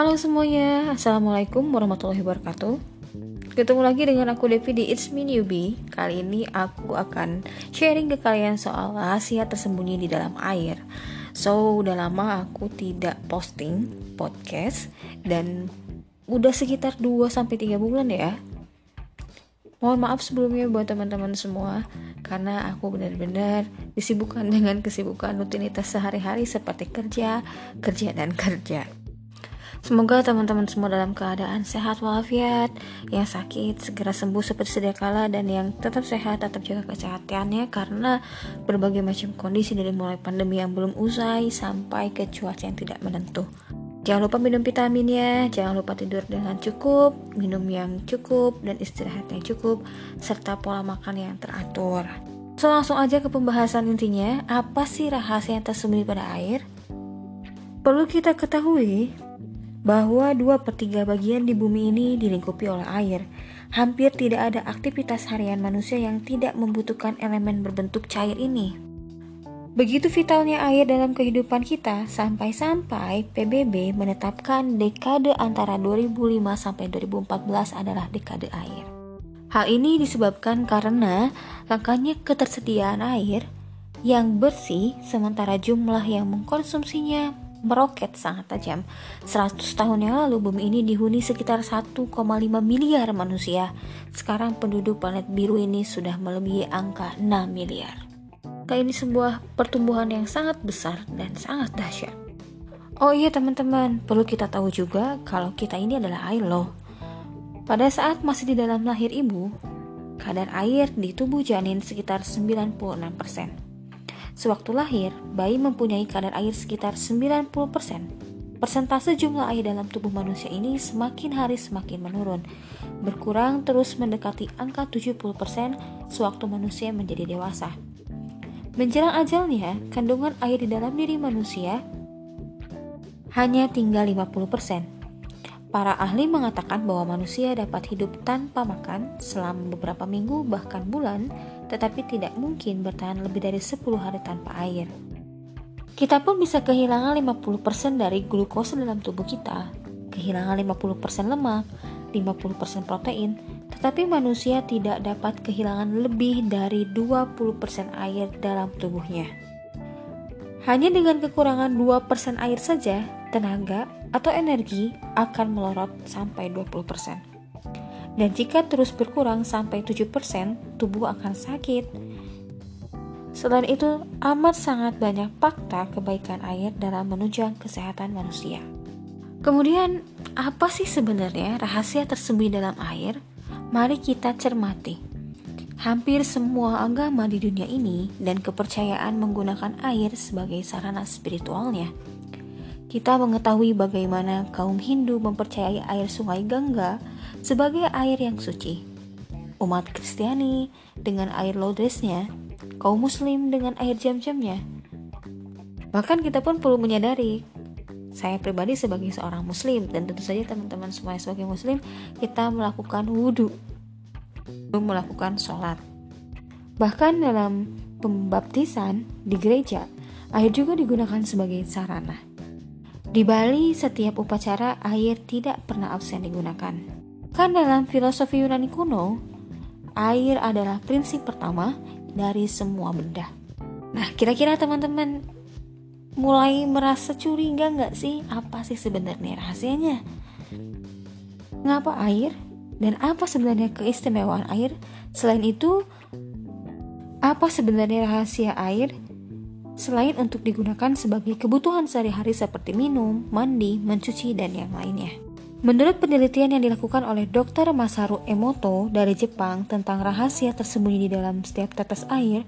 Halo semuanya, Assalamualaikum warahmatullahi wabarakatuh. Ketemu lagi dengan aku Devi di It's Me Newbie. Kali ini aku akan sharing ke kalian soal rahasia tersembunyi di dalam air. So, udah lama aku tidak posting podcast Dan udah sekitar 2-3 bulan ya. Mohon maaf sebelumnya buat teman-teman semua karena aku benar-benar disibukkan dengan kesibukan rutinitas sehari-hari seperti kerja, kerja dan kerja. Semoga teman-teman semua dalam keadaan sehat walafiat, yang sakit segera sembuh seperti sedia kala dan yang tetap sehat tetap jaga kesehatannya karena berbagai macam kondisi dari mulai pandemi yang belum usai sampai ke cuaca yang tidak menentu. Jangan lupa minum vitamin ya, jangan lupa tidur dengan cukup, minum yang cukup dan istirahat yang cukup serta pola makan yang teratur. So langsung aja ke pembahasan intinya, apa sih rahasia yang tersembunyi pada air? Perlu kita ketahui bahwa dua per tiga bagian di bumi ini dilingkupi oleh air. Hampir tidak ada aktivitas harian manusia yang tidak membutuhkan elemen berbentuk cair ini. Begitu vitalnya air dalam kehidupan kita, sampai-sampai PBB menetapkan dekade antara 2005 sampai 2014 adalah dekade air. Hal ini disebabkan karena langkahnya ketersediaan air yang bersih sementara jumlah yang mengkonsumsinya meroket sangat tajam. 100 tahun yang lalu bumi ini dihuni sekitar 1,5 miliar manusia. Sekarang penduduk planet biru ini sudah melebihi angka 6 miliar. Ini sebuah pertumbuhan yang sangat besar dan sangat dahsyat. Oh iya teman-teman, perlu kita tahu juga kalau kita ini adalah air loh. Pada saat masih di dalam lahir ibu, kadar air di tubuh janin sekitar 96%. Sewaktu lahir, bayi mempunyai kadar air sekitar 90%. Persentase jumlah air dalam tubuh manusia ini semakin hari semakin menurun, berkurang terus mendekati angka 70% sewaktu manusia menjadi dewasa. Menjelang ajalnya, kandungan air di dalam diri manusia hanya tinggal 50%. Para ahli mengatakan bahwa manusia dapat hidup tanpa makan selama beberapa minggu bahkan bulan tetapi tidak mungkin bertahan lebih dari 10 hari tanpa air. Kita pun bisa kehilangan 50% dari glukosa dalam tubuh kita, kehilangan 50% lemak, 50% protein, tetapi manusia tidak dapat kehilangan lebih dari 20% air dalam tubuhnya. Hanya dengan kekurangan 2% air saja, tenaga atau energi akan melorot sampai 20%. Dan jika terus berkurang sampai 7%, tubuh akan sakit. Selain itu, amat sangat banyak fakta kebaikan air dalam menunjang kesehatan manusia. Kemudian, apa sih sebenarnya rahasia tersembunyi dalam air? Mari kita cermati. Hampir semua agama di dunia ini dan kepercayaan menggunakan air sebagai sarana spiritualnya. Kita mengetahui bagaimana kaum Hindu mempercayai air sungai Gangga sebagai air yang suci. Umat Kristiani dengan air lodesnya, kaum muslim dengan air jam-jamnya. Bahkan kita pun perlu menyadari, saya pribadi sebagai seorang muslim dan tentu saja teman-teman semua sebagai muslim, kita melakukan wudhu, melakukan sholat. Bahkan dalam pembaptisan di gereja, air juga digunakan sebagai sarana. Di Bali, setiap upacara air tidak pernah absen digunakan. Kan dalam filosofi Yunani kuno, air adalah prinsip pertama dari semua benda. Nah, kira-kira teman-teman mulai merasa curiga nggak sih apa sih sebenarnya rahasianya? Ngapa air? Dan apa sebenarnya keistimewaan air? Selain itu, apa sebenarnya rahasia air selain untuk digunakan sebagai kebutuhan sehari-hari seperti minum, mandi, mencuci, dan yang lainnya? Menurut penelitian yang dilakukan oleh Dr. Masaru Emoto dari Jepang tentang rahasia tersembunyi di dalam setiap tetes air,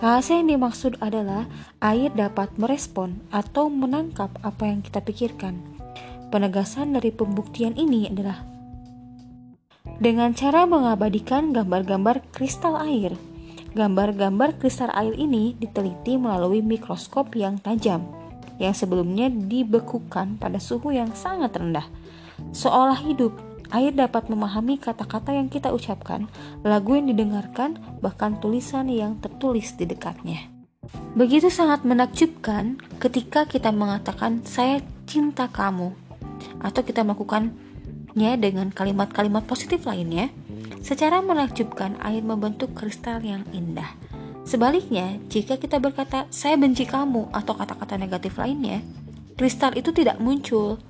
rahasia yang dimaksud adalah air dapat merespon atau menangkap apa yang kita pikirkan. Penegasan dari pembuktian ini adalah dengan cara mengabadikan gambar-gambar kristal air. Gambar-gambar kristal air ini diteliti melalui mikroskop yang tajam, yang sebelumnya dibekukan pada suhu yang sangat rendah Seolah hidup, air dapat memahami kata-kata yang kita ucapkan, lagu yang didengarkan, bahkan tulisan yang tertulis di dekatnya. Begitu sangat menakjubkan ketika kita mengatakan saya cinta kamu. atau kita melakukannya dengan kalimat-kalimat positif lainnya, secara menakjubkan air membentuk kristal yang indah. Sebaliknya, jika kita berkata "saya benci kamu" atau kata-kata negatif lainnya, kristal itu tidak muncul.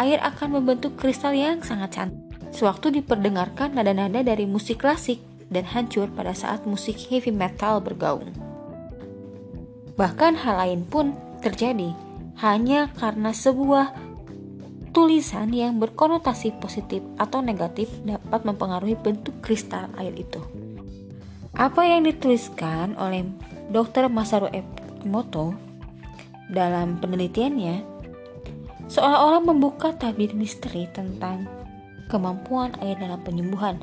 Air akan membentuk kristal yang sangat cantik. Sewaktu diperdengarkan nada-nada dari musik klasik dan hancur pada saat musik heavy metal bergaung. Bahkan hal lain pun terjadi hanya karena sebuah tulisan yang berkonotasi positif atau negatif dapat mempengaruhi bentuk kristal air itu. Apa yang dituliskan oleh Dr. Masaru Emoto dalam penelitiannya seolah-olah membuka tabir misteri tentang kemampuan air dalam penyembuhan.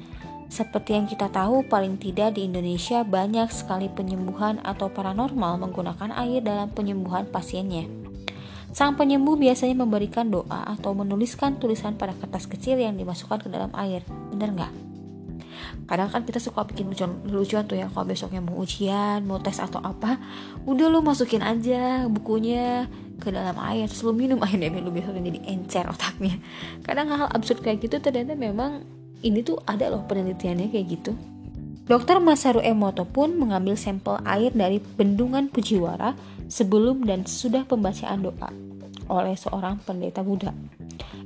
Seperti yang kita tahu, paling tidak di Indonesia banyak sekali penyembuhan atau paranormal menggunakan air dalam penyembuhan pasiennya. Sang penyembuh biasanya memberikan doa atau menuliskan tulisan pada kertas kecil yang dimasukkan ke dalam air. Benar nggak? Kadang kan kita suka bikin lucuan, tuh ya kalau besoknya mau ujian, mau tes atau apa, udah lu masukin aja bukunya ke dalam air, terus lu minum airnya biar lu besoknya jadi encer otaknya. Kadang hal-hal absurd kayak gitu ternyata memang ini tuh ada loh penelitiannya kayak gitu. Dokter Masaru Emoto pun mengambil sampel air dari bendungan Fujiwara sebelum dan sesudah pembacaan doa oleh seorang pendeta Buddha.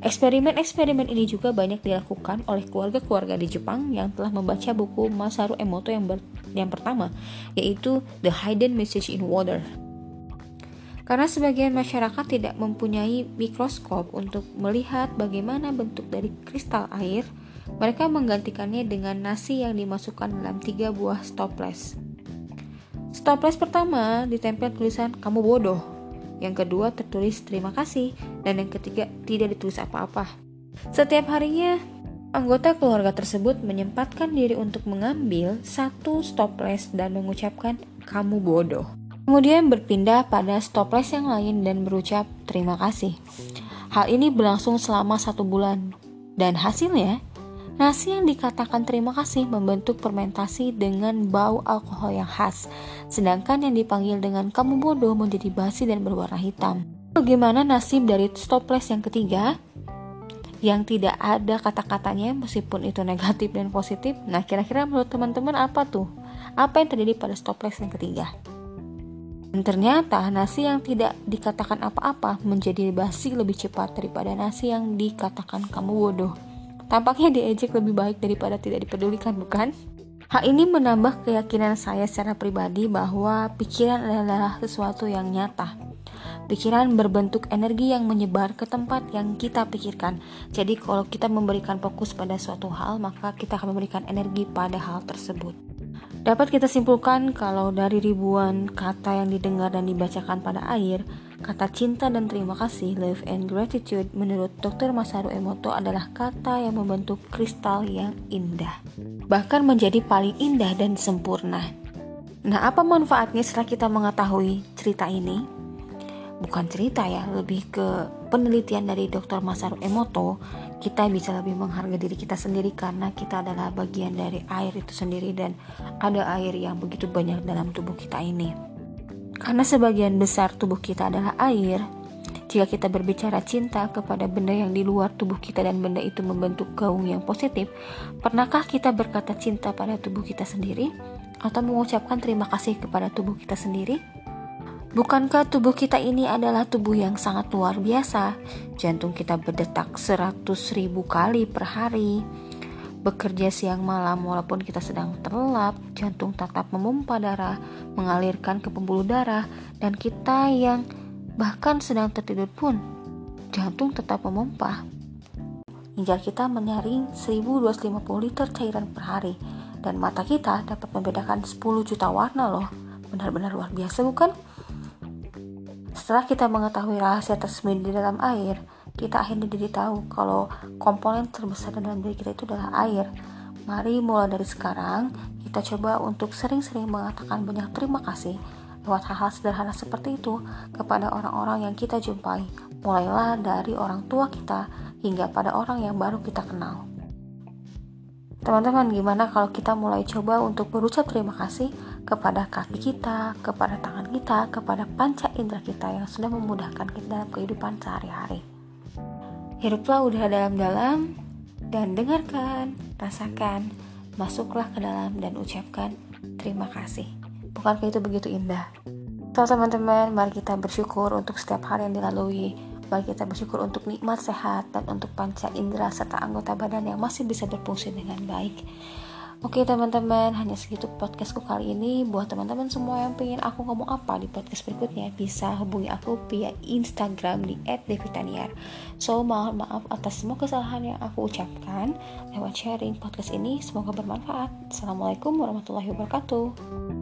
Eksperimen-eksperimen ini juga banyak dilakukan oleh keluarga-keluarga di Jepang yang telah membaca buku Masaru Emoto yang, ber, yang pertama, yaitu The Hidden Message in Water. Karena sebagian masyarakat tidak mempunyai mikroskop untuk melihat bagaimana bentuk dari kristal air, mereka menggantikannya dengan nasi yang dimasukkan dalam tiga buah stoples. Stoples pertama ditempel tulisan "kamu bodoh", yang kedua tertulis terima kasih, dan yang ketiga tidak ditulis apa-apa. Setiap harinya, anggota keluarga tersebut menyempatkan diri untuk mengambil satu stoples dan mengucapkan kamu bodoh. Kemudian berpindah pada stoples yang lain dan berucap terima kasih. Hal ini berlangsung selama satu bulan, dan hasilnya Nasi yang dikatakan terima kasih membentuk fermentasi dengan bau alkohol yang khas, sedangkan yang dipanggil dengan kamu bodoh menjadi basi dan berwarna hitam. Bagaimana nasib dari stoples yang ketiga? Yang tidak ada kata-katanya meskipun itu negatif dan positif. Nah, kira-kira menurut teman-teman apa tuh? Apa yang terjadi pada stoples yang ketiga? Dan ternyata nasi yang tidak dikatakan apa-apa menjadi basi lebih cepat daripada nasi yang dikatakan kamu bodoh. Tampaknya diejek lebih baik daripada tidak dipedulikan, bukan? Hal ini menambah keyakinan saya secara pribadi bahwa pikiran adalah sesuatu yang nyata. Pikiran berbentuk energi yang menyebar ke tempat yang kita pikirkan. Jadi, kalau kita memberikan fokus pada suatu hal, maka kita akan memberikan energi pada hal tersebut. Dapat kita simpulkan kalau dari ribuan kata yang didengar dan dibacakan pada air, Kata cinta dan terima kasih, love and gratitude, menurut Dr. Masaru Emoto adalah kata yang membentuk kristal yang indah. Bahkan menjadi paling indah dan sempurna. Nah, apa manfaatnya setelah kita mengetahui cerita ini? Bukan cerita ya, lebih ke penelitian dari Dr. Masaru Emoto. Kita bisa lebih menghargai diri kita sendiri karena kita adalah bagian dari air itu sendiri dan ada air yang begitu banyak dalam tubuh kita ini. Karena sebagian besar tubuh kita adalah air, jika kita berbicara cinta kepada benda yang di luar tubuh kita dan benda itu membentuk gaung yang positif, pernahkah kita berkata cinta pada tubuh kita sendiri atau mengucapkan terima kasih kepada tubuh kita sendiri? Bukankah tubuh kita ini adalah tubuh yang sangat luar biasa? Jantung kita berdetak seratus ribu kali per hari bekerja siang malam walaupun kita sedang terlelap, jantung tetap memompa darah, mengalirkan ke pembuluh darah, dan kita yang bahkan sedang tertidur pun, jantung tetap memompa. Ginjal kita menyaring 1250 liter cairan per hari, dan mata kita dapat membedakan 10 juta warna loh. Benar-benar luar biasa bukan? Setelah kita mengetahui rahasia tersembunyi di dalam air, kita akhirnya jadi tahu kalau komponen terbesar dalam diri kita itu adalah air. Mari mulai dari sekarang kita coba untuk sering-sering mengatakan banyak terima kasih lewat hal-hal sederhana seperti itu kepada orang-orang yang kita jumpai. Mulailah dari orang tua kita hingga pada orang yang baru kita kenal. Teman-teman, gimana kalau kita mulai coba untuk berucap terima kasih kepada kaki kita, kepada tangan kita, kepada panca indera kita yang sudah memudahkan kita dalam kehidupan sehari-hari. Hiruplah udara dalam-dalam dan dengarkan, rasakan, masuklah ke dalam dan ucapkan terima kasih. Bukankah itu begitu indah? So teman-teman, mari kita bersyukur untuk setiap hal yang dilalui. Mari kita bersyukur untuk nikmat sehat dan untuk panca indera serta anggota badan yang masih bisa berfungsi dengan baik. Oke teman-teman, hanya segitu podcastku kali ini. Buat teman-teman semua yang pengen aku ngomong apa di podcast berikutnya, bisa hubungi aku via Instagram di @devitaniar. So, mohon maaf atas semua kesalahan yang aku ucapkan lewat sharing podcast ini. Semoga bermanfaat. Assalamualaikum warahmatullahi wabarakatuh.